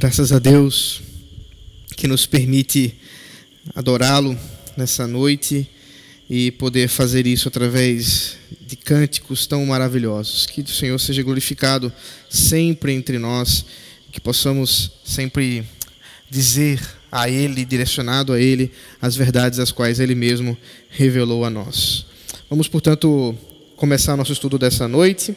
Graças a Deus que nos permite adorá-lo nessa noite e poder fazer isso através de cânticos tão maravilhosos. Que o Senhor seja glorificado sempre entre nós, que possamos sempre dizer a Ele, direcionado a Ele, as verdades as quais Ele mesmo revelou a nós. Vamos, portanto, começar nosso estudo dessa noite.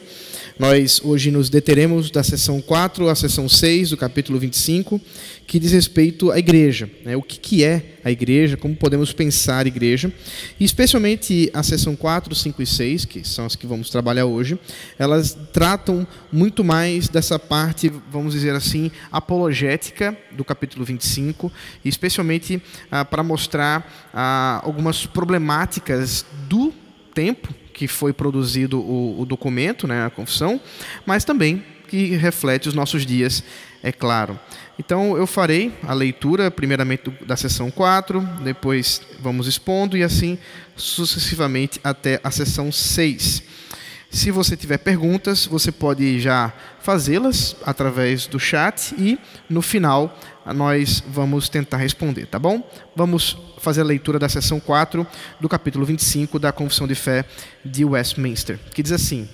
Nós hoje nos deteremos da sessão 4 à sessão 6 do capítulo 25, que diz respeito à igreja. Né? O que, é a igreja, como podemos pensar a igreja. E especialmente a sessão 4, 5 e 6, que são as que vamos trabalhar hoje, elas tratam muito mais dessa parte, vamos dizer assim, apologética do capítulo 25, e especialmente ah, para mostrar ah, algumas problemáticas do tempo que foi produzido o, o documento, né, a confissão, mas também que reflete os nossos dias, é claro. Então eu farei a leitura, primeiramente da sessão 4, depois vamos expondo e assim sucessivamente até a sessão 6. Se você tiver perguntas, você pode já fazê-las através do chat e no final nós vamos tentar responder, tá bom? Vamos fazer a leitura da seção 4 do capítulo 25 da Confissão de Fé de Westminster, que diz assim: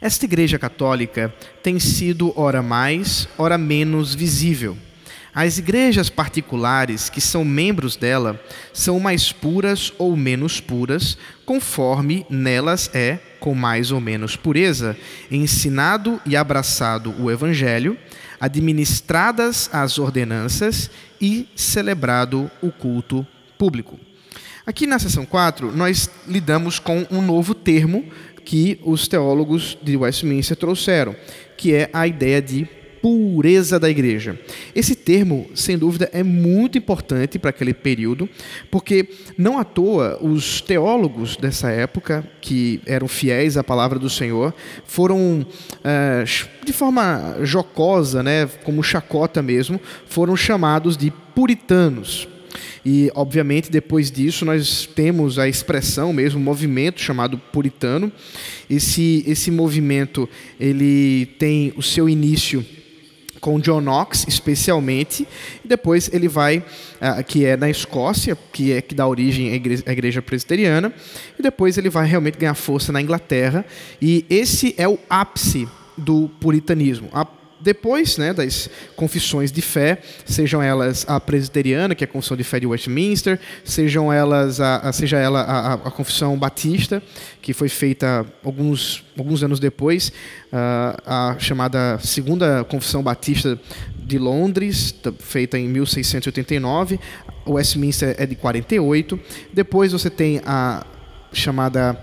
Esta Igreja Católica tem sido ora mais, ora menos visível as igrejas particulares que são membros dela são mais puras ou menos puras, conforme nelas é, com mais ou menos pureza, ensinado e abraçado o Evangelho, administradas as ordenanças e celebrado o culto público. Aqui na seção 4, nós lidamos com um novo termo que os teólogos de Westminster trouxeram, que é a ideia de pureza da igreja. Esse termo, sem dúvida, é muito importante para aquele período, porque não à toa os teólogos dessa época, que eram fiéis à palavra do Senhor, foram, é, de forma jocosa, né, como chacota mesmo, foram chamados de puritanos. E, obviamente, depois disso, nós temos a expressão mesmo, um movimento chamado puritano. Esse, esse movimento ele tem o seu início com John Knox, especialmente, e depois ele vai, uh, que é na Escócia, que é que dá origem à igreja, presbiteriana, e depois ele vai realmente ganhar força na Inglaterra, e esse é o ápice do puritanismo. Depois né, das confissões de fé, sejam elas a presbiteriana, que é a confissão de fé de Westminster, sejam elas a, a seja ela a, a, confissão batista, que foi feita alguns, alguns anos depois, a chamada segunda confissão batista de Londres, feita em 1689, Westminster é de 48. Depois você tem a chamada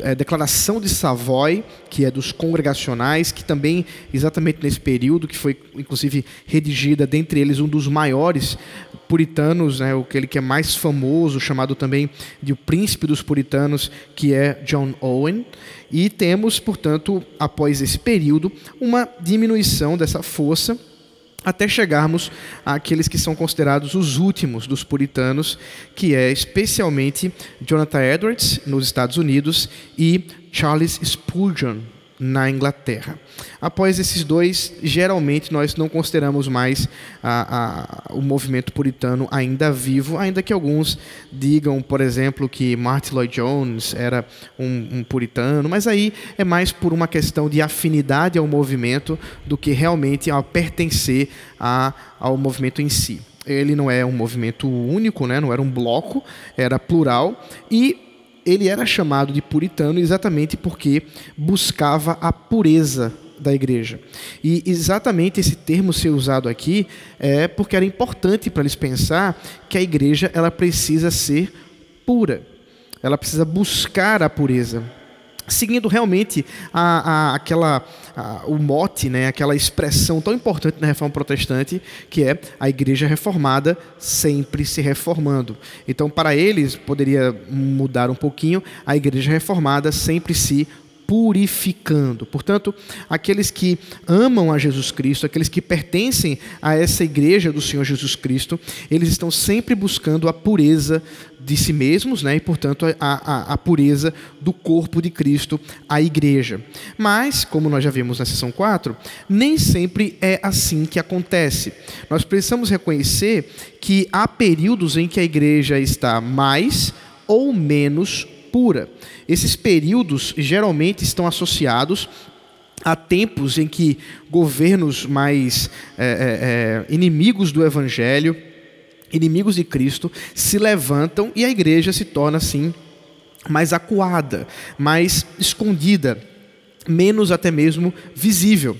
é, Declaração de Savoy, que é dos congregacionais, que também, exatamente nesse período, que foi inclusive redigida, dentre eles, um dos maiores puritanos, né, aquele que é mais famoso, chamado também de o príncipe dos puritanos, que é John Owen. E temos, portanto, após esse período, uma diminuição dessa força até chegarmos àqueles que são considerados os últimos dos puritanos, que é especialmente Jonathan Edwards, nos Estados Unidos, e Charles Spurgeon, na Inglaterra. Após esses dois, geralmente nós não consideramos mais a, a, o movimento puritano ainda vivo, ainda que alguns digam, por exemplo, que Martin Lloyd Jones era um, um puritano, mas aí é mais por uma questão de afinidade ao movimento do que realmente a pertencer a, ao movimento em si ele não é um movimento único, né? não era um bloco, era plural, e ele era chamado de puritano exatamente porque buscava a pureza da igreja. E exatamente esse termo ser usado aqui é porque era importante para eles pensar que a igreja ela precisa ser pura. Ela precisa buscar a pureza seguindo realmente a, a, aquela, a, o mote, né, aquela expressão tão importante na reforma protestante, que é a igreja reformada sempre se reformando. Então, para eles, poderia mudar um pouquinho, a igreja reformada sempre se purificando. Portanto, aqueles que amam a Jesus Cristo, aqueles que pertencem a essa igreja do Senhor Jesus Cristo, eles estão sempre buscando a pureza de si mesmos, né? e, portanto, a, a, a, pureza do corpo de Cristo, a igreja. Mas, como nós já vimos na sessão 4, nem sempre é assim que acontece. Nós precisamos reconhecer que há períodos em que a igreja está mais ou menos pura. Esses períodos geralmente estão associados a tempos em que governos mais é, é, inimigos do Evangelho, inimigos de Cristo, se levantam e a igreja se torna assim mais acuada, mais escondida, menos até mesmo visível.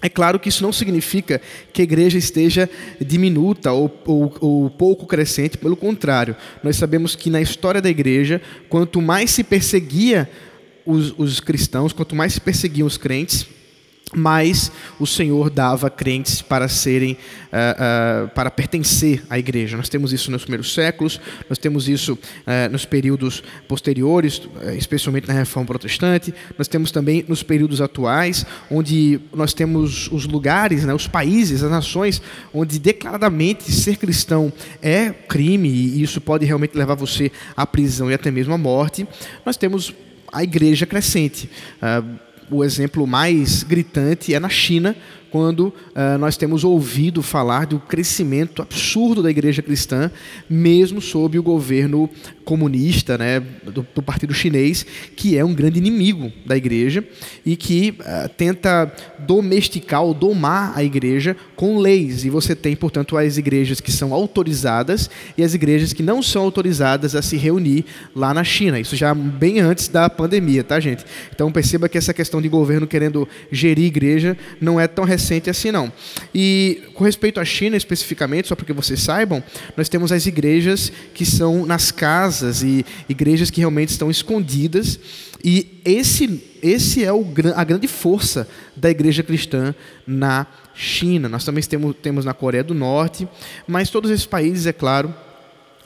É claro que isso não significa que a igreja esteja diminuta ou, ou, ou, pouco crescente, pelo contrário. Nós sabemos que na história da igreja, quanto mais se perseguia os, os cristãos, quanto mais se perseguiam os crentes, mas o Senhor dava crentes para serem, uh, uh, para pertencer à igreja. Nós temos isso nos primeiros séculos, nós temos isso uh, nos períodos posteriores, especialmente na Reforma Protestante. Nós temos também nos períodos atuais, onde nós temos os lugares, né, os países, as nações, onde declaradamente ser cristão é crime e isso pode realmente levar você à prisão e até mesmo à morte. Nós temos a igreja crescente o exemplo mais gritante é na China, quando uh, nós temos ouvido falar do crescimento absurdo da igreja cristã, mesmo sob o governo comunista né, do, do Partido Chinês, que é um grande inimigo da igreja e que uh, tenta domesticar ou domar a igreja com leis. E você tem, portanto, as igrejas que são autorizadas e as igrejas que não são autorizadas a se reunir lá na China. Isso já bem antes da pandemia, tá, gente? Então perceba que essa questão de governo querendo gerir igreja não é tão recente assim, não. E com respeito à China especificamente, só para que vocês saibam, nós temos as igrejas que são nas casas e igrejas que realmente estão escondidas. E esse, esse é o, a grande força da igreja cristã na China. Nós também temos, temos na Coreia do Norte, mas todos esses países, é claro,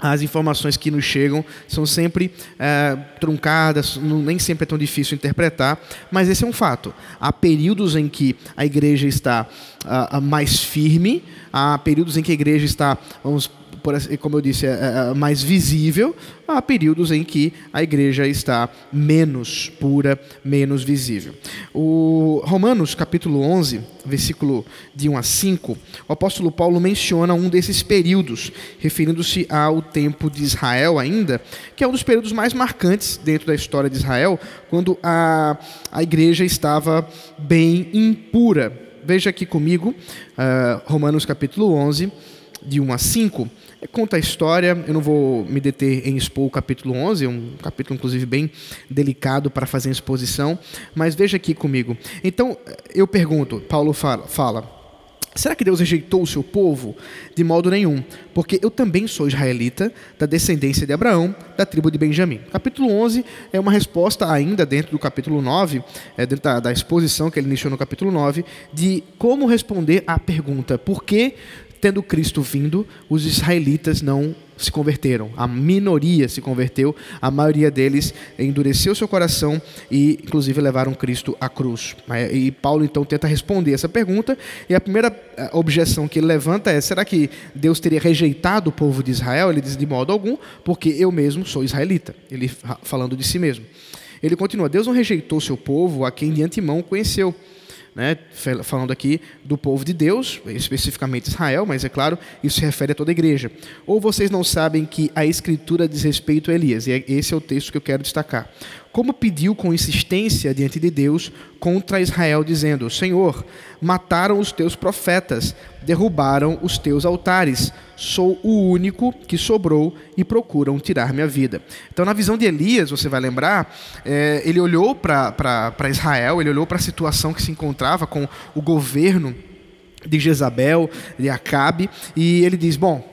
as informações que nos chegam são sempre é, truncadas, nem sempre é tão difícil interpretar, mas esse é um fato. Há períodos em que a igreja está uh, mais firme, há períodos em que a igreja está, vamos como eu disse, é, é, é mais visível, há períodos em que a igreja está menos pura, menos visível. O Romanos capítulo 11, versículo de 1 a 5, o apóstolo Paulo menciona um desses períodos, referindo-se ao tempo de Israel ainda, que é um dos períodos mais marcantes dentro da história de Israel, quando a, a igreja estava bem impura. Veja aqui comigo, uh, Romanos capítulo 11, de 1 a 5, conta a história. Eu não vou me deter em expor o capítulo 11, é um capítulo, inclusive, bem delicado para fazer exposição, mas veja aqui comigo. Então, eu pergunto: Paulo fala, fala Será que Deus rejeitou o seu povo? De modo nenhum, porque eu também sou israelita, da descendência de Abraão, da tribo de Benjamim. Capítulo 11 é uma resposta, ainda dentro do capítulo 9, é dentro da, da exposição que ele iniciou no capítulo 9, de como responder à pergunta: por que tendo Cristo vindo, os israelitas não se converteram. A minoria se converteu, a maioria deles endureceu seu coração e, inclusive, levaram Cristo à cruz. E Paulo então tenta responder essa pergunta. E a primeira eh, objeção que ele levanta é: será que Deus teria rejeitado o povo de Israel? Ele diz: de modo algum, porque eu mesmo sou israelita. Ele falando de si mesmo. Ele continua: Deus não rejeitou seu povo a quem de antemão conheceu né, falando aqui do povo de Deus, especificamente Israel, mas é claro, isso se refere a toda a igreja. Ou vocês não sabem que a Escritura diz respeito a Elias, e é, esse é o texto que eu quero destacar como pediu com insistência diante de Deus contra Israel, dizendo: Senhor, mataram os teus profetas, derrubaram os teus altares, sou o único que sobrou e procuram tirar minha vida. Então, na visão de Elias, você vai lembrar, é, ele olhou para Israel, ele olhou para a situação que se encontrava com o governo de Jezabel, de Acabe, e ele diz: Bom,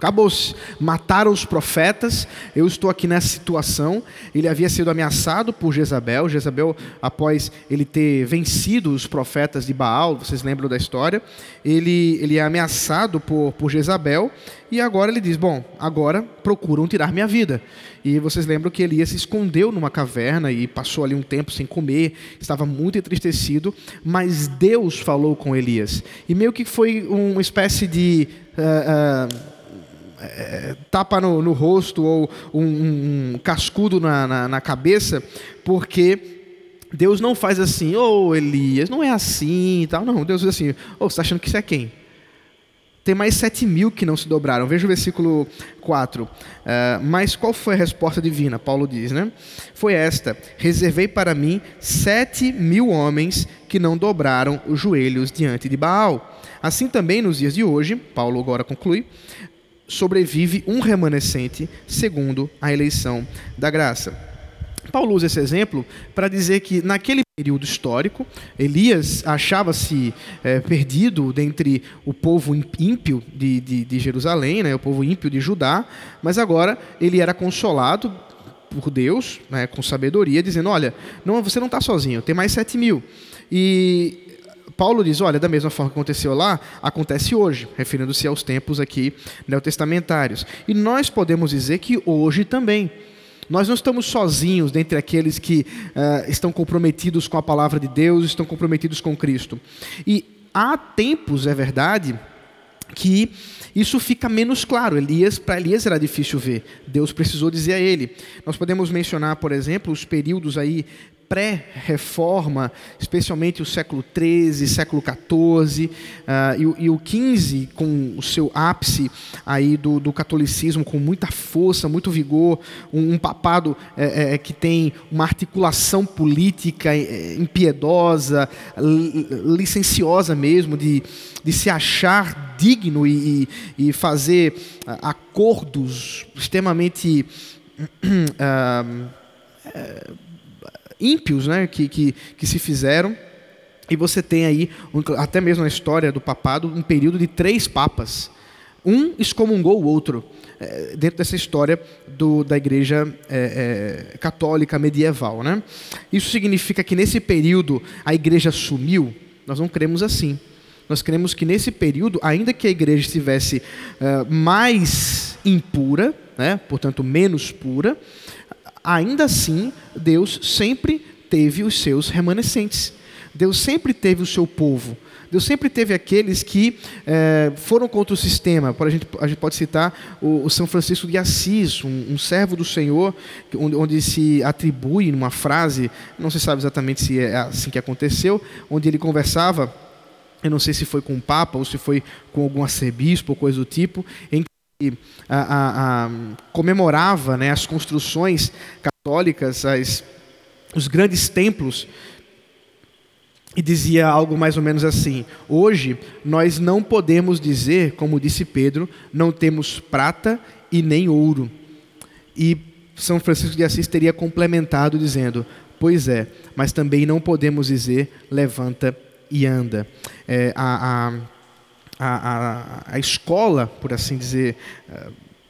Acabou-se. Mataram os profetas. Eu estou aqui nessa situação. Ele havia sido ameaçado por Jezabel. Jezabel, após ele ter vencido os profetas de Baal, vocês lembram da história? Ele, ele é ameaçado por, por Jezabel. E agora ele diz: Bom, agora procuram tirar minha vida. E vocês lembram que Elias se escondeu numa caverna e passou ali um tempo sem comer, estava muito entristecido, mas Deus falou com Elias. E meio que foi uma espécie de. Uh, uh, é, tapa no, no, rosto ou um, um cascudo na, na, na, cabeça, porque Deus não faz assim, ô oh, Elias, não é assim e tal. Não, Deus diz assim, ô, oh, você está achando que isso é quem? Tem mais sete mil que não se dobraram. Veja o versículo 4. Uh, é, mas qual foi a resposta divina? Paulo diz, né? Foi esta: Reservei para mim sete mil homens que não dobraram os joelhos diante de Baal. Assim também nos dias de hoje, Paulo agora conclui, sobrevive um remanescente segundo a eleição da graça. Paulo usa esse exemplo para dizer que naquele período histórico, Elias achava-se é, perdido dentre o povo ímpio de, de, de Jerusalém, né, o povo ímpio de Judá, mas agora ele era consolado por Deus, né, com sabedoria, dizendo: Olha, não, você não está sozinho, tem mais sete mil. E Paulo diz: olha, da mesma forma que aconteceu lá, acontece hoje, referindo-se aos tempos aqui neotestamentários. E nós podemos dizer que hoje também. Nós não estamos sozinhos dentre aqueles que uh, estão comprometidos com a palavra de Deus, estão comprometidos com Cristo. E há tempos, é verdade, que isso fica menos claro. Elias, para Elias era difícil ver. Deus precisou dizer a ele. Nós podemos mencionar, por exemplo, os períodos aí pré-reforma, especialmente o século XIII, século XIV uh, e, e, o XV com o seu ápice aí do, do, catolicismo com muita força, muito vigor, um, um papado é, é, que tem uma articulação política é, impiedosa, licenciosa mesmo, de, de se achar digno e, e fazer uh, acordos extremamente uh, ímpios né, que, que, que se fizeram. E você tem aí, até mesmo na história do papado, um período de três papas. Um excomungou o outro, é, dentro dessa história do, da igreja é, é, católica medieval. Né? Isso significa que nesse período a igreja sumiu? Nós não cremos assim. Nós cremos que nesse período, ainda que a igreja estivesse uh, mais impura, né, portanto menos pura, ainda assim, Deus sempre teve os seus remanescentes. Deus sempre teve o seu povo. Deus sempre teve aqueles que é, foram contra o sistema. A gente, a gente pode citar o, o São Francisco de Assis, um, um, servo do Senhor, onde, onde se atribui numa frase, não se sabe exatamente se é assim que aconteceu, onde ele conversava, eu não sei se foi com o Papa ou se foi com algum arcebispo ou coisa do tipo, em a, a, a, comemorava né, as construções católicas, as, os grandes templos, e dizia algo mais ou menos assim: Hoje nós não podemos dizer, como disse Pedro, não temos prata e nem ouro. E São Francisco de Assis teria complementado dizendo: Pois é, mas também não podemos dizer levanta e anda. É, a, a, a, a, escola, por assim dizer,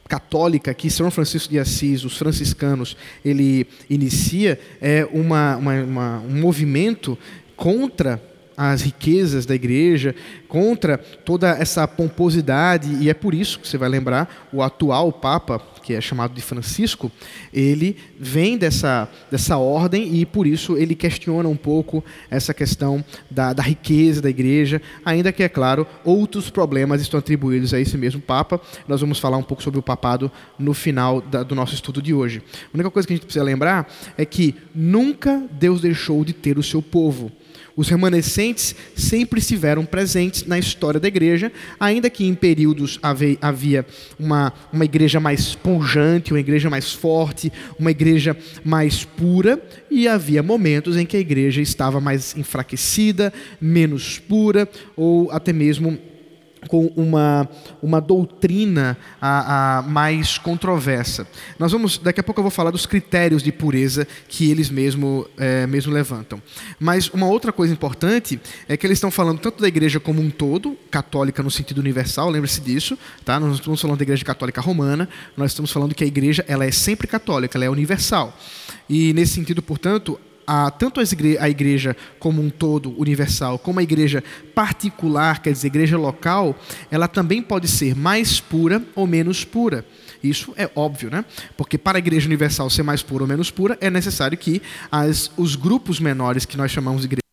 católica que São Francisco de Assis, os franciscanos, ele inicia é uma, uma, uma um movimento contra as riquezas da igreja, contra toda essa pomposidade, e é por isso que você vai lembrar, o atual Papa, que é chamado de Francisco, ele vem dessa, dessa ordem e por isso ele questiona um pouco essa questão da, da riqueza da igreja, ainda que, é claro, outros problemas estão atribuídos a esse mesmo Papa. Nós vamos falar um pouco sobre o papado no final da, do nosso estudo de hoje. A única coisa que a gente precisa lembrar é que nunca Deus deixou de ter o seu povo. Os remanescentes sempre estiveram presentes na história da igreja, ainda que em períodos havia uma, uma igreja mais pujante, uma igreja mais forte, uma igreja mais pura, e havia momentos em que a igreja estava mais enfraquecida, menos pura, ou até mesmo com uma, uma doutrina a, a, mais controversa. Nós vamos daqui a pouco eu vou falar dos critérios de pureza que eles mesmo, é, mesmo levantam. Mas uma outra coisa importante é que eles estão falando tanto da igreja como um todo, católica no sentido universal, lembre-se disso, tá? Nós estamos falando da igreja católica romana, nós estamos falando que a igreja ela é sempre católica, ela é universal. E nesse sentido, portanto, a, tanto a igreja como um todo universal, como a igreja particular, quer dizer, igreja local, ela também pode ser mais pura ou menos pura. Isso é óbvio, né? Porque para a igreja universal ser mais pura ou menos pura, é necessário que as, os grupos menores que nós chamamos de igreja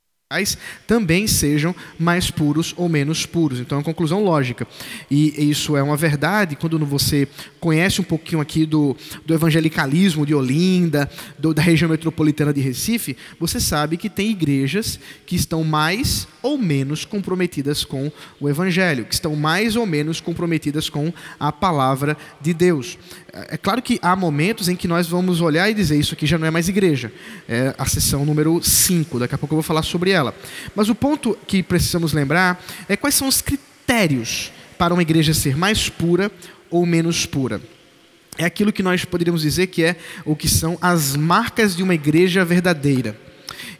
também sejam mais puros ou menos puros. Então é uma conclusão lógica. E isso é uma verdade quando você conhece um pouquinho aqui do, do evangelicalismo de Olinda, do, da região metropolitana de Recife, você sabe que tem igrejas que estão mais ou menos comprometidas com o evangelho, que estão mais ou menos comprometidas com a palavra de Deus. É, é claro que há momentos em que nós vamos olhar e dizer isso aqui já não é mais igreja. É a sessão número 5, daqui a pouco eu vou falar sobre ela. Mas o ponto que precisamos lembrar é quais são os critérios para uma igreja ser mais pura ou menos pura. É aquilo que nós poderíamos dizer que é o que são as marcas de uma igreja verdadeira.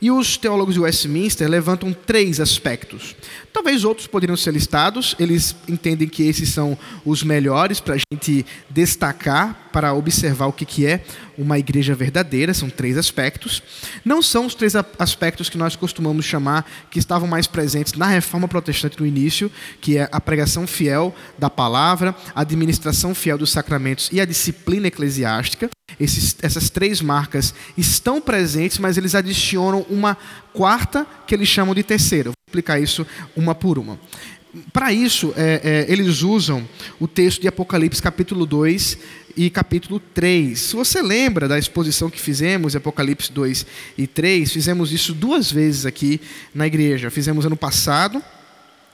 E os teólogos de Westminster levantam três aspectos. Talvez outros poderiam ser listados, eles entendem que esses são os melhores para a gente destacar, para observar o que, que é uma igreja verdadeira, são três aspectos. Não são os três aspectos que nós costumamos chamar, que estavam mais presentes na reforma protestante no início, que é a pregação fiel da palavra, a administração fiel dos sacramentos e a disciplina eclesiástica. Esses, essas três marcas estão presentes, mas eles adicionam uma quarta que eles chamam de terceira. Vou explicar isso uma por uma. Para isso, é, é, eles usam o texto de Apocalipse, capítulo 2 e capítulo 3. Se você lembra da exposição que fizemos, Apocalipse 2 e 3, fizemos isso duas vezes aqui na igreja. Fizemos ano passado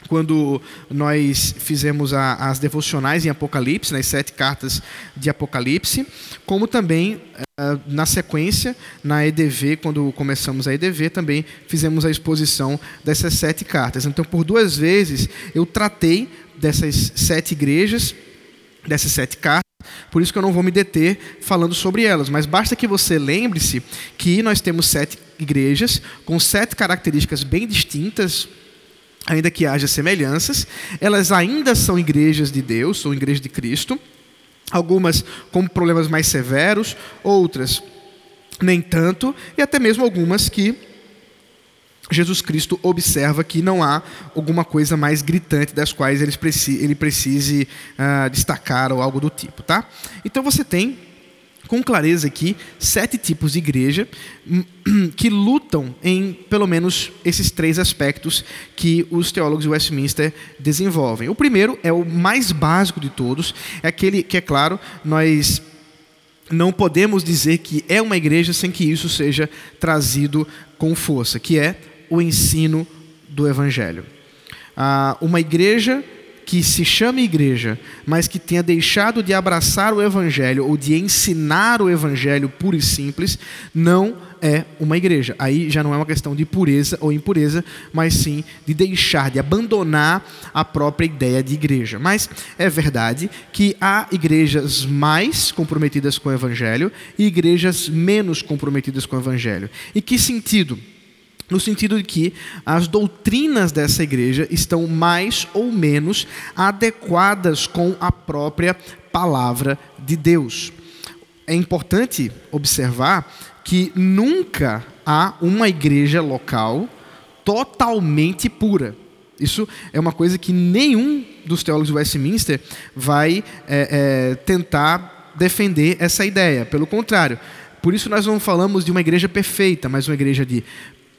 quando nós fizemos a, as devocionais em Apocalipse, nas sete cartas de Apocalipse, como também uh, na sequência, na EDV, quando começamos a EDV, também fizemos a exposição dessas sete cartas. Então, por duas vezes, eu tratei dessas sete igrejas, dessas sete cartas, por isso que eu não vou me deter falando sobre elas, mas basta que você lembre-se que nós temos sete igrejas com sete características bem distintas, ainda que haja semelhanças, elas ainda são igrejas de Deus, são igrejas de Cristo, algumas com problemas mais severos, outras nem tanto, e até mesmo algumas que Jesus Cristo observa que não há alguma coisa mais gritante das quais ele precise, ele precise uh, destacar ou algo do tipo, tá? Então você tem com clareza aqui sete tipos de igreja hum, que lutam em pelo menos esses três aspectos que os teólogos de Westminster desenvolvem. O primeiro é o mais básico de todos, é aquele que, é claro, nós não podemos dizer que é uma igreja sem que isso seja trazido com força, que é o ensino do Evangelho. Ah, uma igreja que se chame igreja, mas que tenha deixado de abraçar o Evangelho ou de ensinar o Evangelho puro e simples, não é uma igreja. Aí já não é uma questão de pureza ou impureza, mas sim de deixar, de abandonar a própria ideia de igreja. Mas é verdade que há igrejas mais comprometidas com o Evangelho e igrejas menos comprometidas com o Evangelho. E que sentido? No sentido de que as doutrinas dessa igreja estão mais ou menos adequadas com a própria palavra de Deus. É importante observar que nunca há uma igreja local totalmente pura. Isso é uma coisa que nenhum dos teólogos de Westminster vai é, é, tentar defender essa ideia. Pelo contrário, por isso nós não falamos de uma igreja perfeita, mas uma igreja de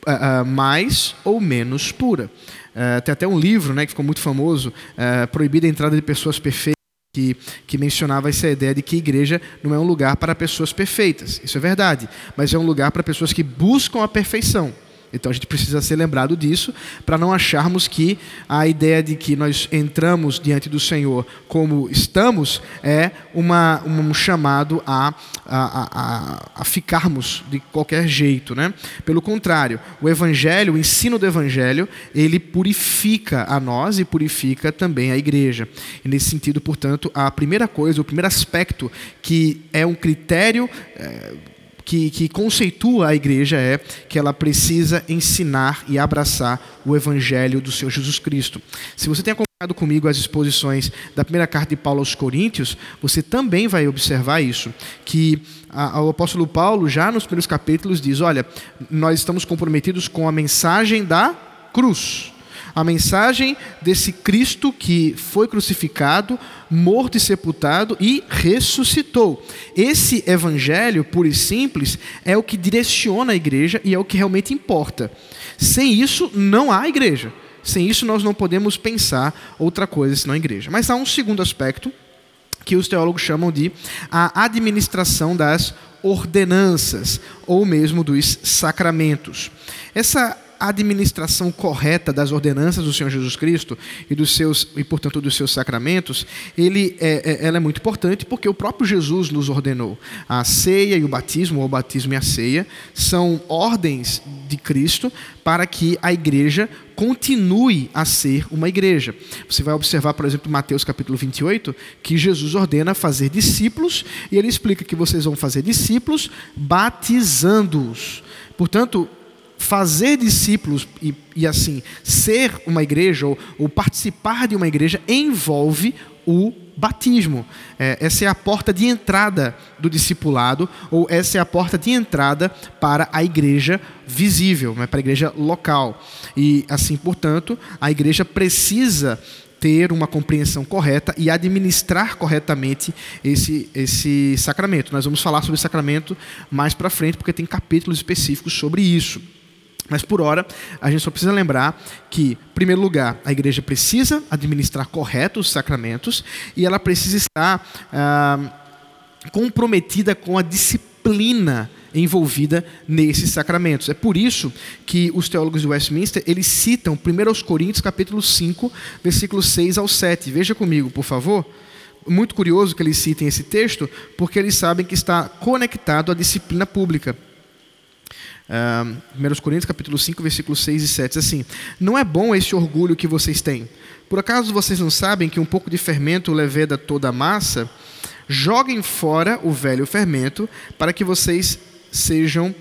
uh, mais ou menos pura. Uh, tem até um livro né, que ficou muito famoso, uh, Proibida a Entrada de Pessoas Perfeitas, que, que, mencionava essa ideia de que igreja não é um lugar para pessoas perfeitas. Isso é verdade, mas é um lugar para pessoas que buscam a perfeição. Então a gente precisa ser lembrado disso para não acharmos que a ideia de que nós entramos diante do Senhor como estamos é uma, um chamado a, a, a, a ficarmos de qualquer jeito. Né? Pelo contrário, o Evangelho, o ensino do Evangelho, ele purifica a nós e purifica também a igreja. E nesse sentido, portanto, a primeira coisa, o primeiro aspecto que é um critério. É, que, que conceitua a igreja é que ela precisa ensinar e abraçar o evangelho do Senhor Jesus Cristo. Se você tem acompanhado comigo as exposições da primeira carta de Paulo aos Coríntios, você também vai observar isso, que o apóstolo Paulo, já nos primeiros capítulos, diz: Olha, nós estamos comprometidos com a mensagem da cruz a mensagem desse Cristo que foi crucificado, morto e sepultado e ressuscitou. Esse evangelho, puro e simples, é o que direciona a igreja e é o que realmente importa. Sem isso, não há igreja. Sem isso, nós não podemos pensar outra coisa senão a igreja. Mas há um segundo aspecto que os teólogos chamam de a administração das ordenanças, ou mesmo dos sacramentos. Essa administração correta das ordenanças do Senhor Jesus Cristo e dos seus e portanto dos seus sacramentos, ele é, é, ela é muito importante porque o próprio Jesus nos ordenou. A ceia e o batismo, ou o batismo e a ceia, são ordens de Cristo para que a igreja continue a ser uma igreja. Você vai observar, por exemplo, Mateus capítulo 28, que Jesus ordena fazer discípulos e ele explica que vocês vão fazer discípulos batizando-os. Portanto, fazer discípulos e, e, assim ser uma igreja ou, ou, participar de uma igreja envolve o batismo. É, essa é a porta de entrada do discipulado ou essa é a porta de entrada para a igreja visível, né, para a igreja local. E assim, portanto, a igreja precisa ter uma compreensão correta e administrar corretamente esse, esse sacramento. Nós vamos falar sobre sacramento mais para frente, porque tem capítulos específicos sobre isso. Mas por hora, a gente só precisa lembrar que, em primeiro lugar, a igreja precisa administrar correto os sacramentos e ela precisa estar ah, comprometida com a disciplina envolvida nesses sacramentos. É por isso que os teólogos de Westminster, eles citam 1 Coríntios capítulo 5, versículos 6 ao 7. Veja comigo, por favor. Muito curioso que eles citem esse texto, porque eles sabem que está conectado à disciplina pública. 1 Coríntios capítulo 5, versículos 6 e 7, assim, não é bom esse orgulho que vocês têm. Por acaso vocês não sabem que um pouco de fermento leveda toda a massa? Joguem fora o velho fermento para que vocês sejam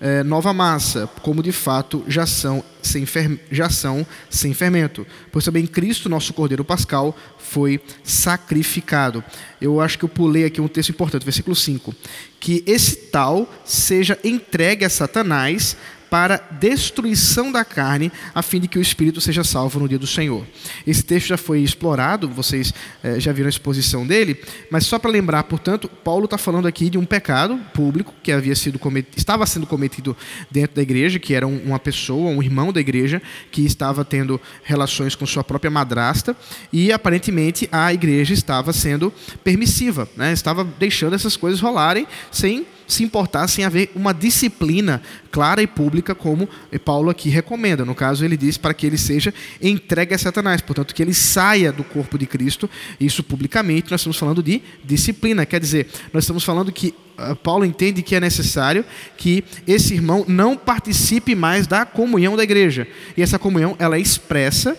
é, nova massa, como de fato já são, sem fer, já são sem fermento. Pois também Cristo, nosso Cordeiro Pascal, foi sacrificado. Eu acho que eu pulei aqui um texto importante, versículo 5. Que esse tal seja entregue a Satanás para destruição da carne, a fim de que o espírito seja salvo no dia do Senhor. Esse texto já foi explorado, vocês eh, já viram a exposição dele, mas só para lembrar, portanto, Paulo está falando aqui de um pecado público que havia sido cometido, estava sendo cometido dentro da igreja, que era um, uma pessoa, um irmão da igreja, que estava tendo relações com sua própria madrasta, e aparentemente a igreja estava sendo permissiva, né? estava deixando essas coisas rolarem sem se importar sem haver uma disciplina clara e pública, como Paulo aqui recomenda. No caso, ele diz para que ele seja entregue a Satanás, portanto, que ele saia do corpo de Cristo, isso publicamente, nós estamos falando de disciplina. Quer dizer, nós estamos falando que uh, Paulo entende que é necessário que esse irmão não participe mais da comunhão da igreja. E essa comunhão, ela é expressa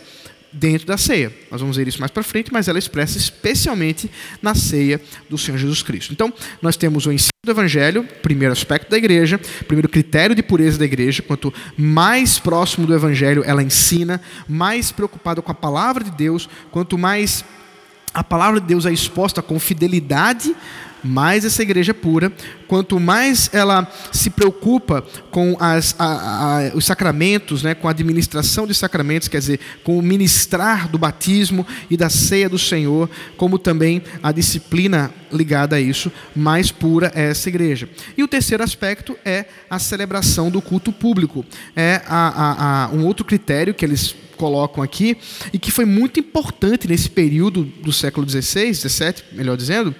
dentro da ceia. Nós vamos ver isso mais para frente, mas ela é expressa especialmente na ceia do Senhor Jesus Cristo. Então, nós temos o ensino do Evangelho, primeiro aspecto da igreja, primeiro critério de pureza da igreja. Quanto mais próximo do Evangelho ela ensina, mais preocupada com a palavra de Deus, quanto mais a palavra de Deus é exposta com fidelidade mais essa igreja é pura, quanto mais ela se preocupa com as, a, a, os sacramentos, né, com a administração de sacramentos, quer dizer, com o ministrar do batismo e da ceia do Senhor, como também a disciplina ligada a isso, mais pura é essa igreja. E o terceiro aspecto é a celebração do culto público. É a, um outro critério que eles colocam aqui e que foi muito importante nesse período do século XVI, XVII, melhor dizendo,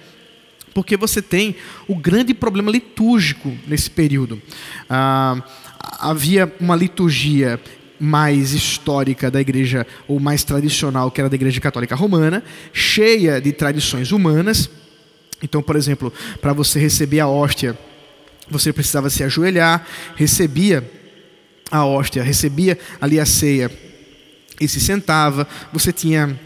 Porque você tem o grande problema litúrgico nesse período. Ah, havia uma liturgia mais histórica da igreja, ou mais tradicional, que era da igreja católica romana, cheia de tradições humanas. Então, por exemplo, para você receber a hóstia, você precisava se ajoelhar, recebia a hóstia, recebia ali a ceia e se sentava. Você tinha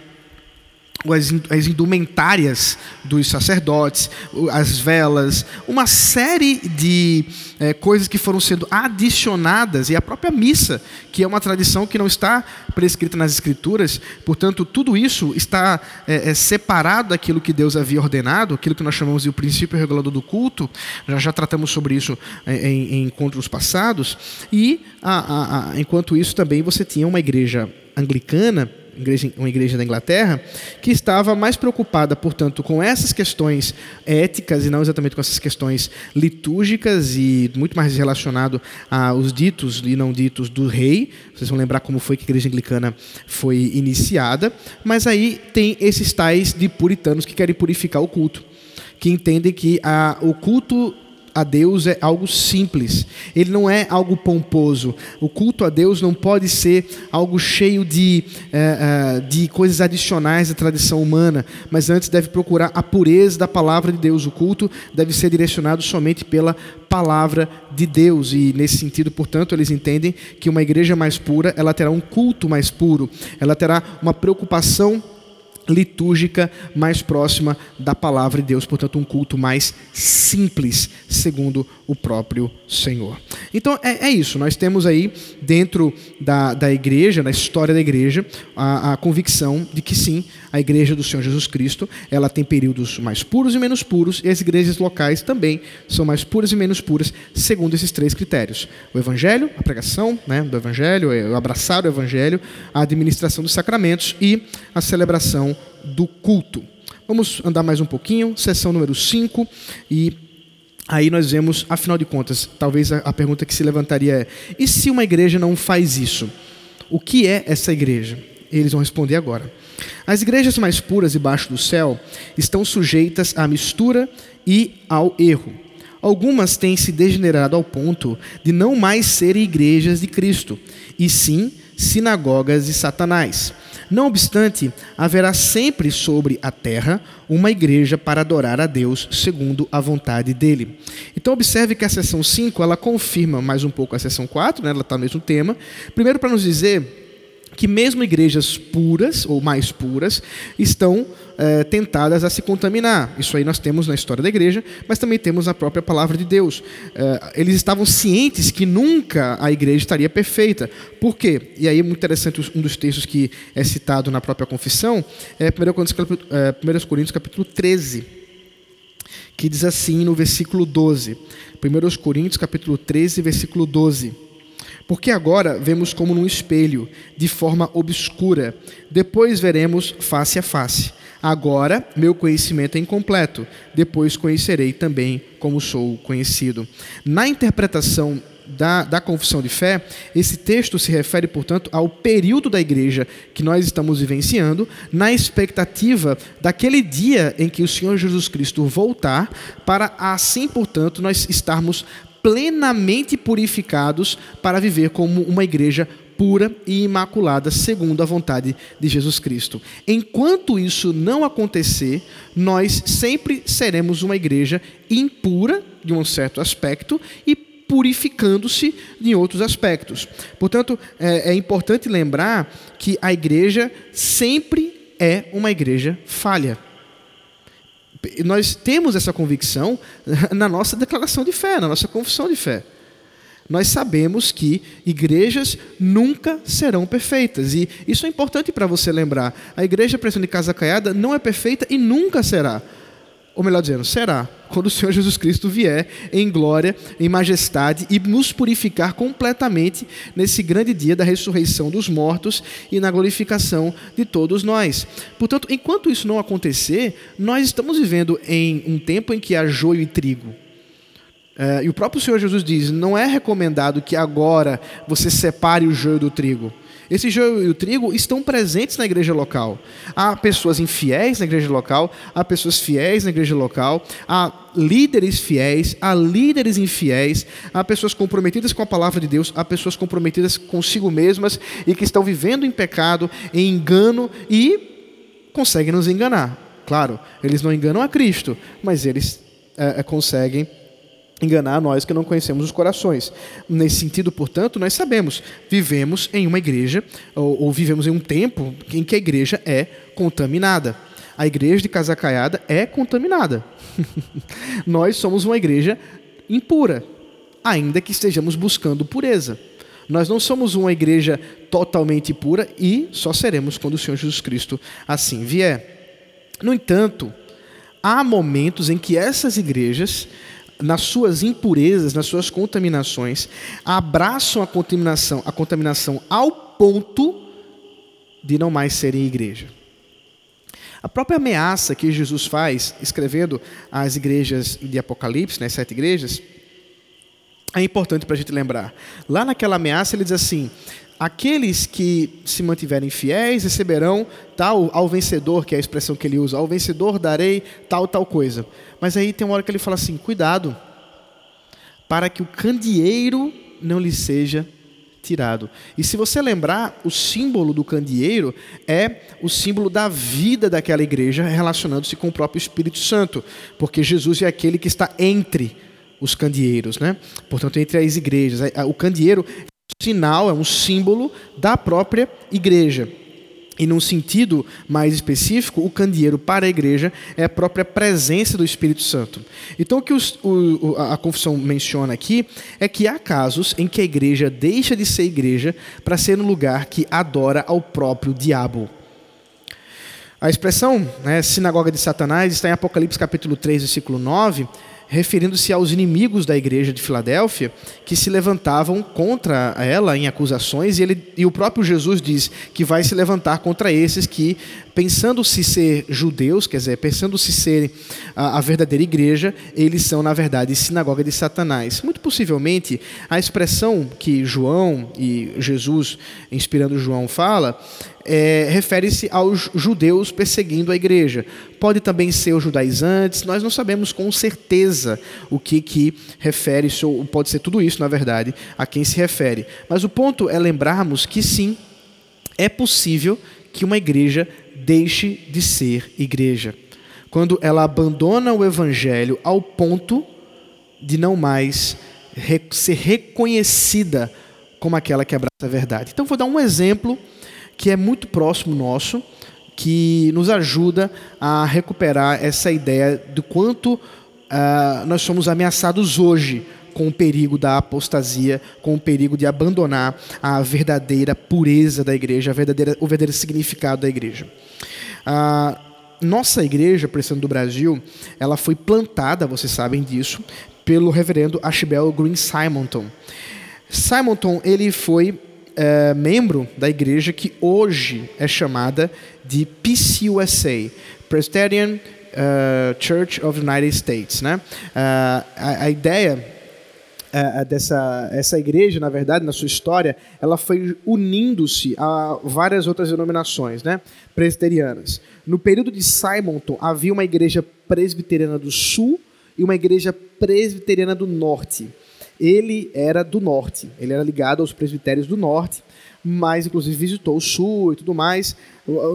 as indumentárias dos sacerdotes, as velas, uma série de é, coisas que foram sendo adicionadas, e a própria missa, que é uma tradição que não está prescrita nas Escrituras, portanto, tudo isso está é, é, separado daquilo que Deus havia ordenado, aquilo que nós chamamos de o princípio regulador do culto, já, já tratamos sobre isso em, em encontros passados, e a, a, a, enquanto isso também você tinha uma igreja anglicana igreja, uma igreja da Inglaterra, que estava mais preocupada, portanto, com essas questões éticas e não exatamente com essas questões litúrgicas e muito mais relacionado aos ditos e não ditos do rei. Vocês vão lembrar como foi que a igreja anglicana foi iniciada, mas aí tem esses tais de puritanos que querem purificar o culto que entendem que a, o culto a Deus é algo simples, ele não é algo pomposo. O culto a Deus não pode ser algo cheio de, é, é, de coisas adicionais da tradição humana, mas antes deve procurar a pureza da palavra de Deus. O culto deve ser direcionado somente pela palavra de Deus, e nesse sentido, portanto, eles entendem que uma igreja mais pura ela terá um culto mais puro, ela terá uma preocupação litúrgica mais próxima da palavra de Deus, portanto, um culto mais simples, segundo o próprio Senhor. Então é, é isso, nós temos aí dentro da, da igreja, na história da igreja, a, a, convicção de que sim, a igreja do Senhor Jesus Cristo, ela tem períodos mais puros e menos puros, e as igrejas locais também são mais puras e menos puras, segundo esses três critérios: o evangelho, a pregação né, do evangelho, o abraçar o evangelho, a administração dos sacramentos e a celebração do culto. Vamos andar mais um pouquinho, sessão número 5, e aí nós vemos, afinal de contas, talvez a, pergunta que se levantaria é: e se uma igreja não faz isso? O que é essa igreja? Eles vão responder agora. As igrejas mais puras debaixo do céu estão sujeitas à mistura e ao erro. Algumas têm se degenerado ao ponto de não mais serem igrejas de Cristo, e sim sinagogas de Satanás. Não obstante, haverá sempre sobre a terra uma igreja para adorar a Deus segundo a vontade dele. Então observe que a seção 5, ela confirma mais um pouco a seção 4, né? ela está no mesmo tema. Primeiro para nos dizer que mesmo igrejas puras ou mais puras estão é, tentadas a se contaminar. Isso aí nós temos na história da igreja, mas também temos na própria palavra de Deus. É, eles estavam cientes que nunca a igreja estaria perfeita. Por quê? E aí é muito interessante um dos textos que é citado na própria confissão é 1 Coríntios, capítulo, é, 1 Coríntios capítulo 13, que diz assim no versículo 12. 1 Coríntios capítulo 13, versículo 12. Porque agora vemos como num espelho, de forma obscura, depois veremos face a face. Agora meu conhecimento é incompleto, depois conhecerei também como sou conhecido. Na interpretação da, da confissão de fé, esse texto se refere, portanto, ao período da igreja que nós estamos vivenciando, na expectativa daquele dia em que o Senhor Jesus Cristo voltar, para assim, portanto, nós estarmos plenamente purificados para viver como uma igreja pura e imaculada, segundo a vontade de Jesus Cristo. Enquanto isso não acontecer, nós sempre seremos uma igreja impura, de um certo aspecto, e purificando-se em outros aspectos. Portanto, é, é importante lembrar que a igreja sempre é uma igreja falha nós temos essa convicção na nossa declaração de fé, na nossa confissão de fé. Nós sabemos que igrejas nunca serão perfeitas. E isso é importante para você lembrar. A igreja Pressão de Casa Caiada não é perfeita e nunca será ou melhor dizendo, será, quando o Senhor Jesus Cristo vier em glória, em majestade e nos purificar completamente nesse grande dia da ressurreição dos mortos e na glorificação de todos nós. Portanto, enquanto isso não acontecer, nós estamos vivendo em um tempo em que há joio e trigo. É, e o próprio Senhor Jesus diz: não é recomendado que agora você separe o joio do trigo. Esse joio e o trigo estão presentes na igreja local. Há pessoas infiéis na igreja local, há pessoas fiéis na igreja local, há líderes fiéis, há líderes infiéis, há pessoas comprometidas com a palavra de Deus, há pessoas comprometidas consigo mesmas e que estão vivendo em pecado, em engano e conseguem nos enganar. Claro, eles não enganam a Cristo, mas eles é, conseguem enganar nós que não conhecemos os corações. Nesse sentido, portanto, nós sabemos, vivemos em uma igreja, ou, ou, vivemos em um tempo em que a igreja é contaminada. A igreja de Casacaiada é contaminada. nós somos uma igreja impura, ainda que estejamos buscando pureza. Nós não somos uma igreja totalmente pura e só seremos quando o Senhor Jesus Cristo assim vier. No entanto, há momentos em que essas igrejas nas suas impurezas, nas suas contaminações, abraçam a contaminação, a contaminação ao ponto de não mais serem igreja. A própria ameaça que Jesus faz, escrevendo às igrejas de Apocalipse, nas sete igrejas, é importante para a gente lembrar. Lá naquela ameaça ele diz assim: aqueles que se mantiverem fiéis receberão tal ao vencedor, que é a expressão que ele usa, ao vencedor darei tal tal coisa. Mas aí tem uma hora que ele fala assim: cuidado, para que o candeeiro não lhe seja tirado. E se você lembrar, o símbolo do candeeiro é o símbolo da vida daquela igreja relacionando-se com o próprio Espírito Santo, porque Jesus é aquele que está entre os candeeiros, né? Portanto, entre as igrejas. O candeeiro sinal, é um símbolo da própria igreja. E num sentido mais específico, o candeeiro para a igreja é a própria presença do Espírito Santo. Então, o que os, o, a confissão menciona aqui é que há casos em que a igreja deixa de ser igreja para ser um lugar que adora ao próprio diabo. A expressão né, sinagoga de Satanás está em Apocalipse capítulo 3, versículo 9, referindo-se aos inimigos da igreja de Filadélfia que se levantavam contra ela em acusações, e, ele, e o próprio Jesus diz que vai se levantar contra esses que, pensando-se ser judeus, quer dizer, pensando-se ser a, a verdadeira igreja, eles são, na verdade, sinagoga de Satanás. Muito possivelmente, a expressão que João e Jesus, inspirando João, fala é, refere-se aos judeus perseguindo a igreja. Pode também ser os judaizantes, nós não sabemos com certeza o que, que refere, ou pode ser tudo isso, na verdade, a quem se refere. Mas o ponto é lembrarmos que sim, é possível que uma igreja deixe de ser igreja. Quando ela abandona o evangelho ao ponto de não mais ser reconhecida como aquela que abraça a verdade. Então, vou dar um exemplo que é muito próximo nosso, que nos ajuda a recuperar essa ideia do quanto uh, nós somos ameaçados hoje com o perigo da apostasia, com o perigo de abandonar a verdadeira pureza da igreja, a verdadeira, o verdadeiro significado da igreja. Uh, nossa igreja, Pressão do Brasil, ela foi plantada, vocês sabem disso, pelo reverendo Ashbel Green Simonton. Simonton ele foi é, membro da igreja que hoje é chamada de PCUSA, Presbyterian uh, Church of the United States. Né? Uh, a, a, ideia uh, dessa essa igreja, na verdade, na sua história, ela foi unindo-se a várias outras denominações né? presbiterianas. No período de Simonton, havia uma igreja presbiteriana do sul e uma igreja presbiteriana do norte ele era do norte, ele era ligado aos presbitérios do norte, mas inclusive visitou o sul e tudo mais.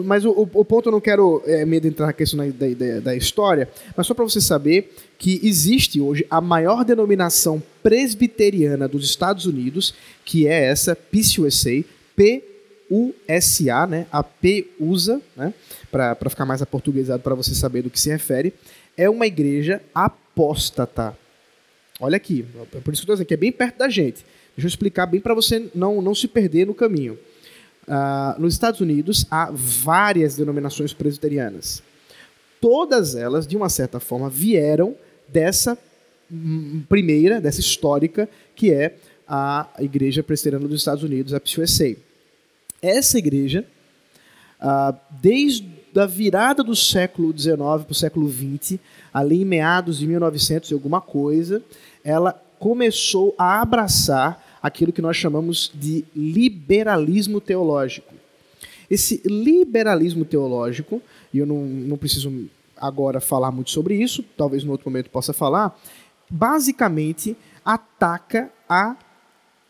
Mas o, o ponto eu não quero é, me adentrar na questão da, da, da história, mas só para você saber que existe hoje a maior denominação presbiteriana dos Estados Unidos, que é essa PCUSA, P-U-S-A, né? a P-USA, né? para ficar mais aportuguesado para você saber do que se refere, é uma igreja apóstata. Olha aqui, é por isso que eu estou dizendo que é bem perto da gente. Deixa eu explicar bem para você não, não se perder no caminho. Uh, nos Estados Unidos há várias denominações presbiterianas. Todas elas, de uma certa forma, vieram dessa hum, primeira, dessa histórica, que é a Igreja Presbiteriana dos Estados Unidos, a PCUSA. Essa igreja, uh, desde a virada do século XIX para o século XX, ali em meados de 1900 e alguma coisa, ela começou a abraçar aquilo que nós chamamos de liberalismo teológico. Esse liberalismo teológico, e eu não, não preciso agora falar muito sobre isso, talvez no outro momento possa falar, basicamente ataca a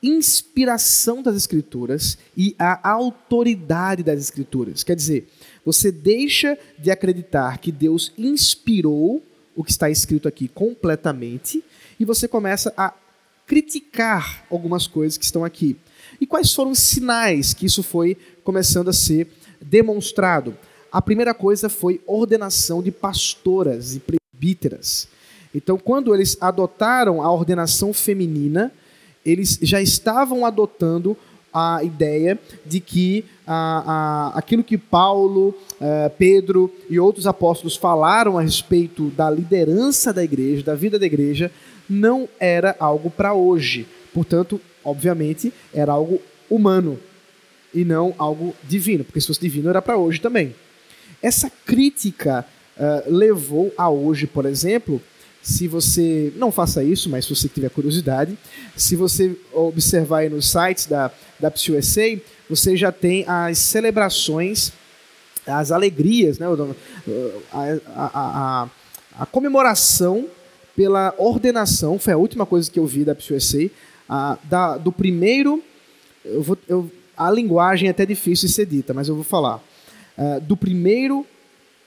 inspiração das Escrituras e a autoridade das Escrituras. Quer dizer, você deixa de acreditar que Deus inspirou o que está escrito aqui completamente e você começa a criticar algumas coisas que estão aqui. E quais foram os sinais que isso foi começando a ser demonstrado? A primeira coisa foi ordenação de pastoras e presbíteras. Então, quando eles adotaram a ordenação feminina, eles já estavam adotando a ideia de que a, a, aquilo que Paulo, uh, Pedro e outros apóstolos falaram a respeito da liderança da igreja, da vida da igreja, não era algo para hoje. Portanto, obviamente, era algo humano e não algo divino, porque se fosse divino era para hoje também. Essa crítica uh, levou a hoje, por exemplo, se você não faça isso, mas se você tiver curiosidade, se você observar aí nos sites da, da PSUSA, você já tem as celebrações, as alegrias, né, a, a, a, a comemoração pela ordenação, foi a última coisa que eu vi da PSUSA, a, da, do primeiro, eu vou, eu, a linguagem é até difícil de ser dita, mas eu vou falar, uh, do primeiro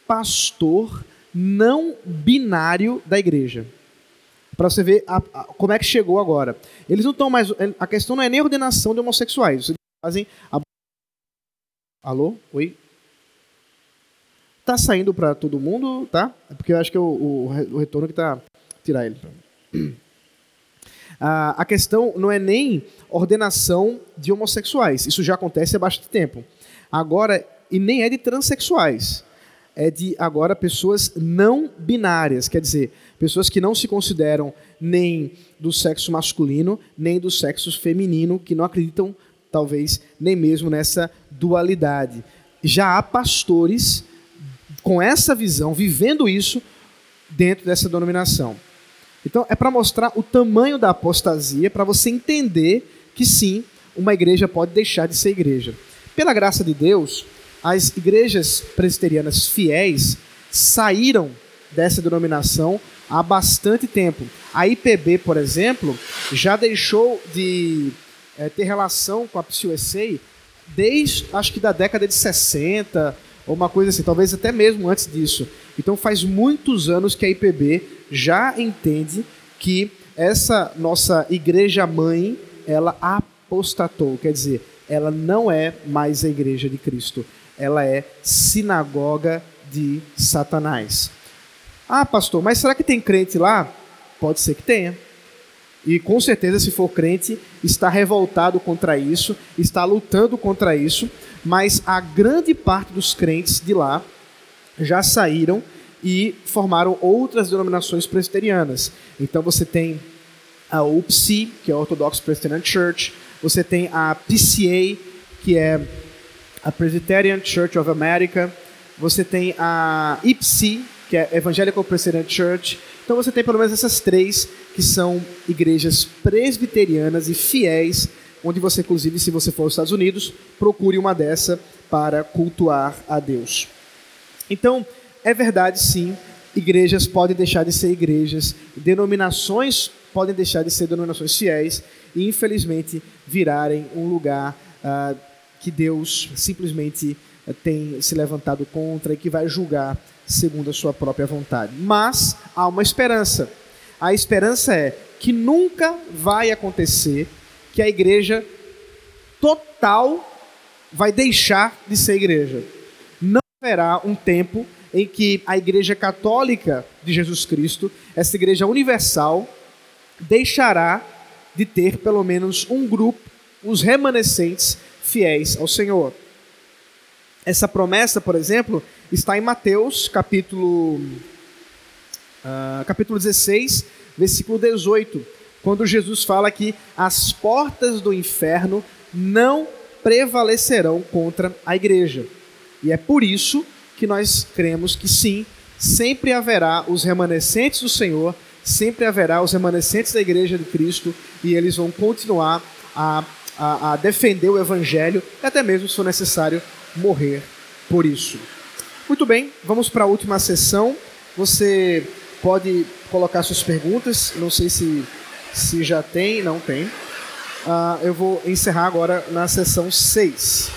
pastor não binário da igreja. Para você ver a, a, como é que chegou agora. Eles não estão mais. A questão não é nem ordenação de homossexuais. Eles fazem. A... Alô? Oi? Tá saindo para todo mundo, tá? É porque eu acho que é o, o, o retorno que tá. Tirar ele. A, a questão não é nem ordenação de homossexuais. Isso já acontece há bastante tempo. Agora, e nem é de transexuais é de agora pessoas não binárias, quer dizer, pessoas que não se consideram nem do sexo masculino, nem do sexo feminino, que não acreditam, talvez, nem mesmo nessa dualidade. Já há pastores com essa visão, vivendo isso dentro dessa denominação. Então, é para mostrar o tamanho da apostasia, para você entender que sim, uma igreja pode deixar de ser igreja. Pela graça de Deus, as igrejas presbiterianas fiéis saíram dessa denominação há bastante tempo. A IPB, por exemplo, já deixou de é, ter relação com a PCUSA desde, acho que da década de 60, ou uma coisa assim, talvez até mesmo antes disso. Então faz muitos anos que a IPB já entende que essa nossa igreja mãe, ela apostatou, quer dizer, ela não é mais a igreja de Cristo ela é sinagoga de Satanás. Ah, pastor, mas será que tem crente lá? Pode ser que tenha. E com certeza, se for crente, está revoltado contra isso, está lutando contra isso, mas a grande parte dos crentes de lá já saíram e formaram outras denominações presbiterianas. Então você tem a UPC, que é a Orthodox Presbyterian Church, você tem a PCA, que é a Presbyterian Church of America, você tem a IPSI, que é Evangelical Presbyterian Church. Então você tem pelo menos essas três que são igrejas presbiterianas e fiéis, onde você, inclusive, se você for aos Estados Unidos, procure uma dessa para cultuar a Deus. Então, é verdade sim, igrejas podem deixar de ser igrejas, denominações podem deixar de ser denominações fiéis e, infelizmente, virarem um lugar uh, que Deus simplesmente eh, tem se levantado contra e que vai julgar segundo a sua própria vontade. Mas há uma esperança. A esperança é que nunca vai acontecer que a igreja total vai deixar de ser igreja. Não haverá um tempo em que a igreja católica de Jesus Cristo, essa igreja universal, deixará de ter pelo menos um grupo, os remanescentes fiéis ao Senhor. Essa promessa, por exemplo, está em Mateus, capítulo, uh, capítulo 16, versículo 18, quando Jesus fala que as portas do inferno não prevalecerão contra a igreja. E é por isso que nós cremos que sim, sempre haverá os remanescentes do Senhor, sempre haverá os remanescentes da igreja de Cristo e eles vão continuar a, a, a defender o evangelho e até mesmo, se for necessário, morrer por isso. Muito bem, vamos para a última sessão. Você pode colocar suas perguntas. Não sei se, se já tem, não tem. Uh, eu vou encerrar agora na sessão 6.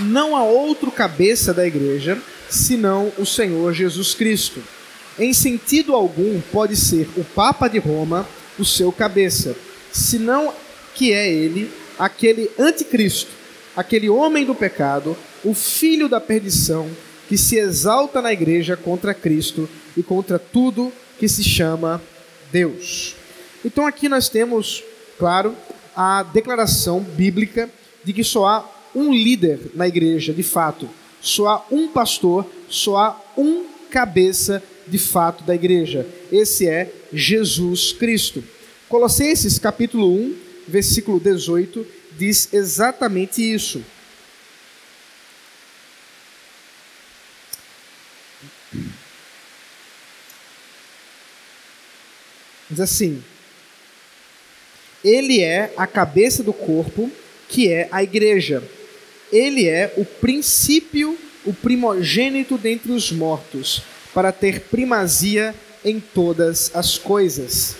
Não há outro cabeça da igreja senão o Senhor Jesus Cristo. Em sentido algum, pode ser o Papa de Roma o seu cabeça, senão que é ele aquele anticristo, aquele homem do pecado, o filho da perdição, que se exalta na igreja contra Cristo e contra tudo que se chama Deus. Então aqui nós temos, claro, a declaração bíblica de que só há um líder na igreja, de fato, só há um pastor, só há um cabeça de fato da igreja. Esse é Jesus Cristo. Colossenses capítulo 1, versículo 18 diz exatamente isso. Diz assim: Ele é a cabeça do corpo, que é a igreja. Ele é o princípio, o primogênito dentre os mortos, para ter primazia em todas as coisas.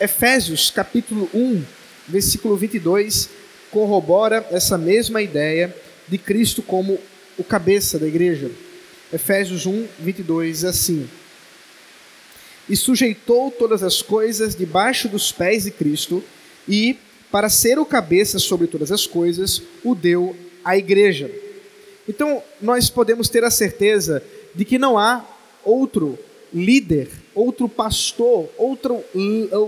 Efésios capítulo 1, versículo 22 corrobora essa mesma ideia de Cristo como o cabeça da igreja. Efésios 1, 22 assim: e sujeitou todas as coisas debaixo dos pés de Cristo, e, para ser o cabeça sobre todas as coisas, o deu à igreja. Então, nós podemos ter a certeza de que não há outro líder, outro pastor, outro,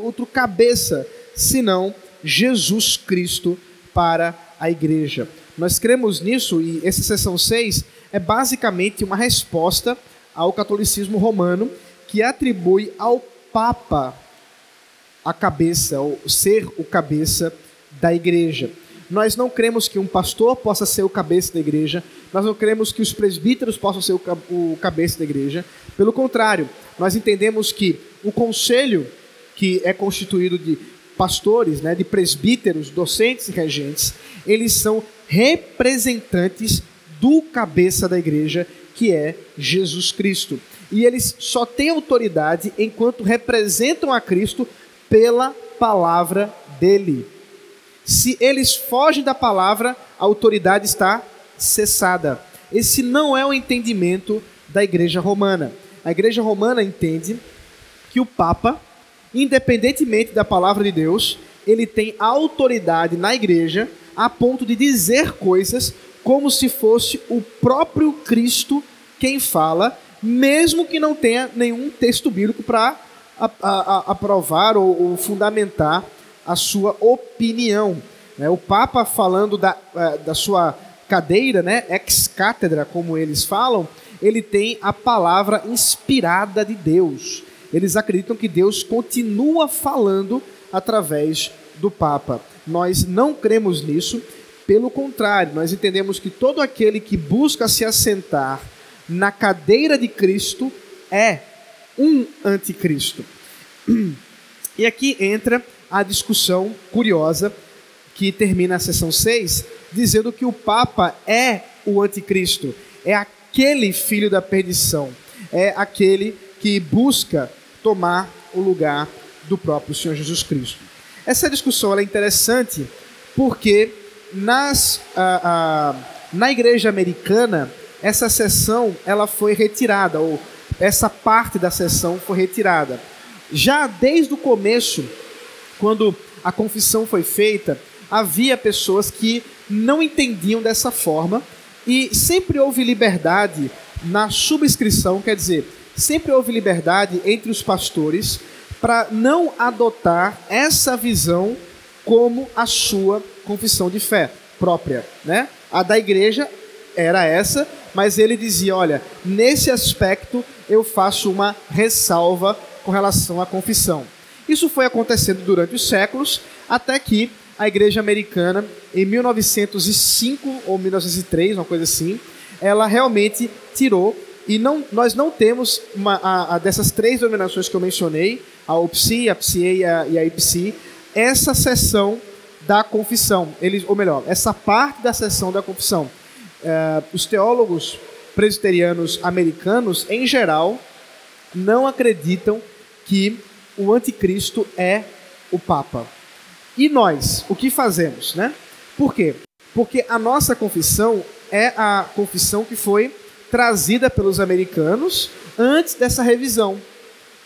outro cabeça, senão Jesus Cristo para a igreja. Nós cremos nisso e essa sessão 6 é basicamente uma resposta ao catolicismo romano que atribui ao Papa a cabeça, ou ser o cabeça da igreja. Nós não cremos que um pastor possa ser o cabeça da igreja, nós não cremos que os presbíteros possam ser o cabeça da igreja. Pelo contrário, nós entendemos que o conselho, que é constituído de pastores, né, de presbíteros, docentes e regentes, eles são representantes do cabeça da igreja, que é Jesus Cristo e eles só têm autoridade enquanto representam a Cristo pela palavra dele. Se eles fogem da palavra, a autoridade está cessada. Esse não é o entendimento da igreja romana. A igreja romana entende que o Papa, independentemente da palavra de Deus, ele tem autoridade na igreja a ponto de dizer coisas como se fosse o próprio Cristo quem fala mesmo que não tenha nenhum texto bíblico para aprovar ou, fundamentar a sua opinião. Né? O Papa falando da, é, da sua cadeira, né, ex cátedra, como eles falam, ele tem a palavra inspirada de Deus. Eles acreditam que Deus continua falando através do Papa. Nós não cremos nisso, pelo contrário, nós entendemos que todo aquele que busca se assentar na cadeira de Cristo é um anticristo. E aqui entra a discussão curiosa que termina a sessão 6, dizendo que o Papa é o anticristo, é aquele filho da perdição, é aquele que busca tomar o lugar do próprio Senhor Jesus Cristo. Essa discussão é interessante porque nas, na igreja americana essa sessão ela foi retirada, ou essa parte da sessão foi retirada. Já desde o começo, quando a confissão foi feita, havia pessoas que não entendiam dessa forma e sempre houve liberdade na subscrição, quer dizer, sempre houve liberdade entre os pastores para não adotar essa visão como a sua confissão de fé própria, né? A da igreja era essa, mas ele dizia: olha, nesse aspecto eu faço uma ressalva com relação à confissão. Isso foi acontecendo durante os séculos, até que a igreja americana, em 1905 ou 1903, uma coisa assim, ela realmente tirou, e não, nós não temos uma, a, a dessas três denominações que eu mencionei, a OPSI, a PCA e a, e a essa sessão da confissão, eles, ou melhor, essa parte da sessão da confissão. É, os teólogos presbiterianos americanos, em geral, não acreditam que o anticristo é o Papa. E nós, o que fazemos, né? Por quê? Porque a nossa confissão é a confissão que foi trazida pelos americanos antes dessa revisão.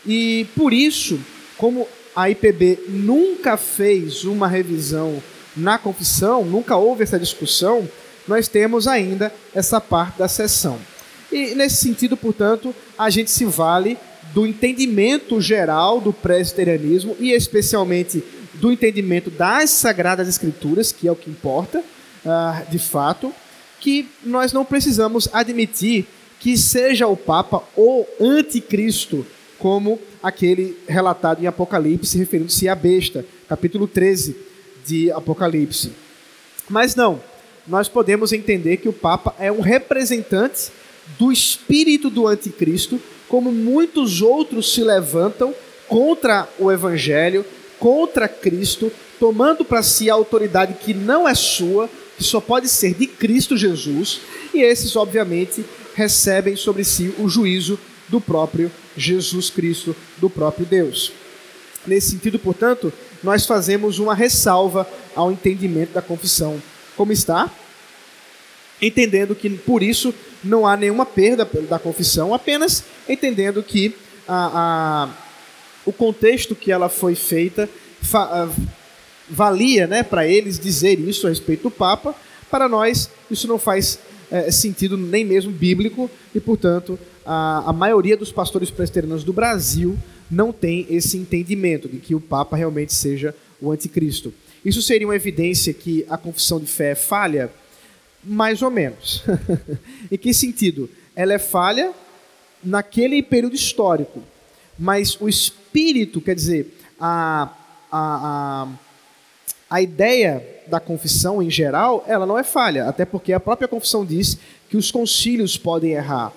E por isso, como a IPB nunca fez uma revisão na confissão, nunca houve essa discussão, nós temos ainda essa parte da sessão. E nesse sentido, portanto, a gente se vale do entendimento geral do presbiterianismo e especialmente do entendimento das sagradas escrituras, que é o que importa, uh, de fato, que nós não precisamos admitir que seja o Papa o anticristo como aquele relatado em Apocalipse, referindo-se à besta, capítulo 13 de Apocalipse. Mas não, nós podemos entender que o Papa é um representante do espírito do anticristo, como muitos outros se levantam contra o evangelho, contra Cristo, tomando para si a autoridade que não é sua, que só pode ser de Cristo Jesus, e esses, obviamente, recebem sobre si o juízo do próprio Jesus Cristo, do próprio Deus. Nesse sentido, portanto, nós fazemos uma ressalva ao entendimento da confissão. Como está? Entendendo que por isso não há nenhuma perda da confissão, apenas entendendo que a, a, o contexto que ela foi feita fa, valia né, para eles dizer isso a respeito do Papa. Para nós, isso não faz é, sentido nem mesmo bíblico e, portanto, a, a maioria dos pastores presbiterianos do Brasil não tem esse entendimento de que o Papa realmente seja o anticristo. Isso seria uma evidência que a confissão de fé é falha? Mais ou menos. em que sentido? Ela é falha naquele período histórico, mas o espírito, quer dizer, a, a, a, a ideia da confissão em geral, ela não é falha, até porque a própria confissão diz que os concílios podem errar.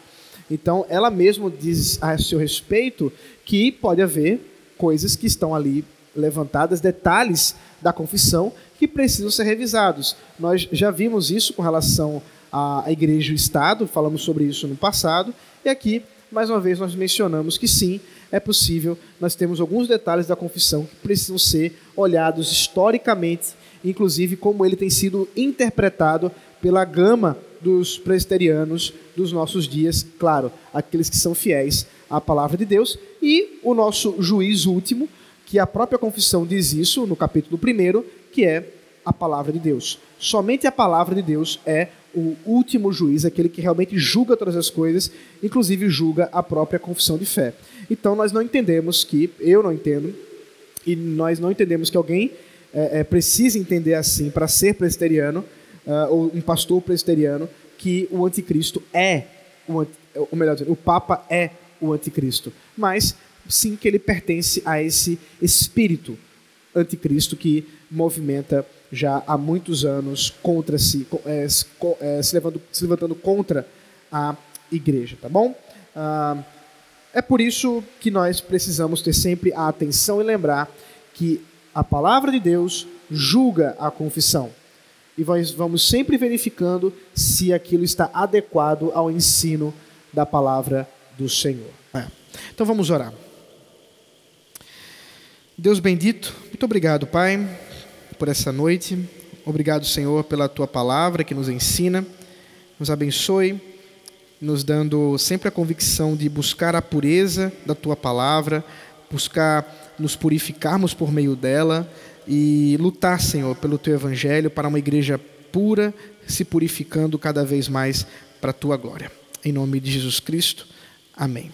Então, ela mesma diz a seu respeito que pode haver coisas que estão ali levantadas, detalhes da confissão que precisam ser revisados. Nós já vimos isso com relação à igreja e Estado, falamos sobre isso no passado, e aqui, mais uma vez, nós mencionamos que sim, é possível, nós temos alguns detalhes da confissão que precisam ser olhados historicamente inclusive como ele tem sido interpretado pela gama dos presbiterianos dos nossos dias, claro, aqueles que são fiéis à palavra de Deus, e o nosso juiz último, que a própria confissão diz isso no capítulo 1, que é a palavra de Deus. Somente a palavra de Deus é o último juiz, aquele que realmente julga todas as coisas, inclusive julga a própria confissão de fé. Então nós não entendemos que, eu não entendo, e nós não entendemos que alguém é, é, precisa entender assim para ser presbiteriano, uh, ou um pastor presbiteriano, que o anticristo é, o, ou melhor dizendo, o Papa é o anticristo. Mas sim que ele pertence a esse espírito anticristo que movimenta já há muitos anos contra si, é, é, se, levando, se, levantando contra a igreja, tá bom? Uh, é por isso que nós precisamos ter sempre a atenção e lembrar que a palavra de Deus julga a confissão. E nós vamos sempre verificando se aquilo está adequado ao ensino da palavra do Senhor. É. Então vamos orar. Deus bendito, muito obrigado, Pai, por essa noite. Obrigado, Senhor, pela tua palavra que nos ensina, nos abençoe, nos dando sempre a convicção de buscar a pureza da tua palavra, buscar nos purificarmos por meio dela e lutar, Senhor, pelo teu evangelho para uma igreja pura, se purificando cada vez mais para a tua glória. Em nome de Jesus Cristo. Amém.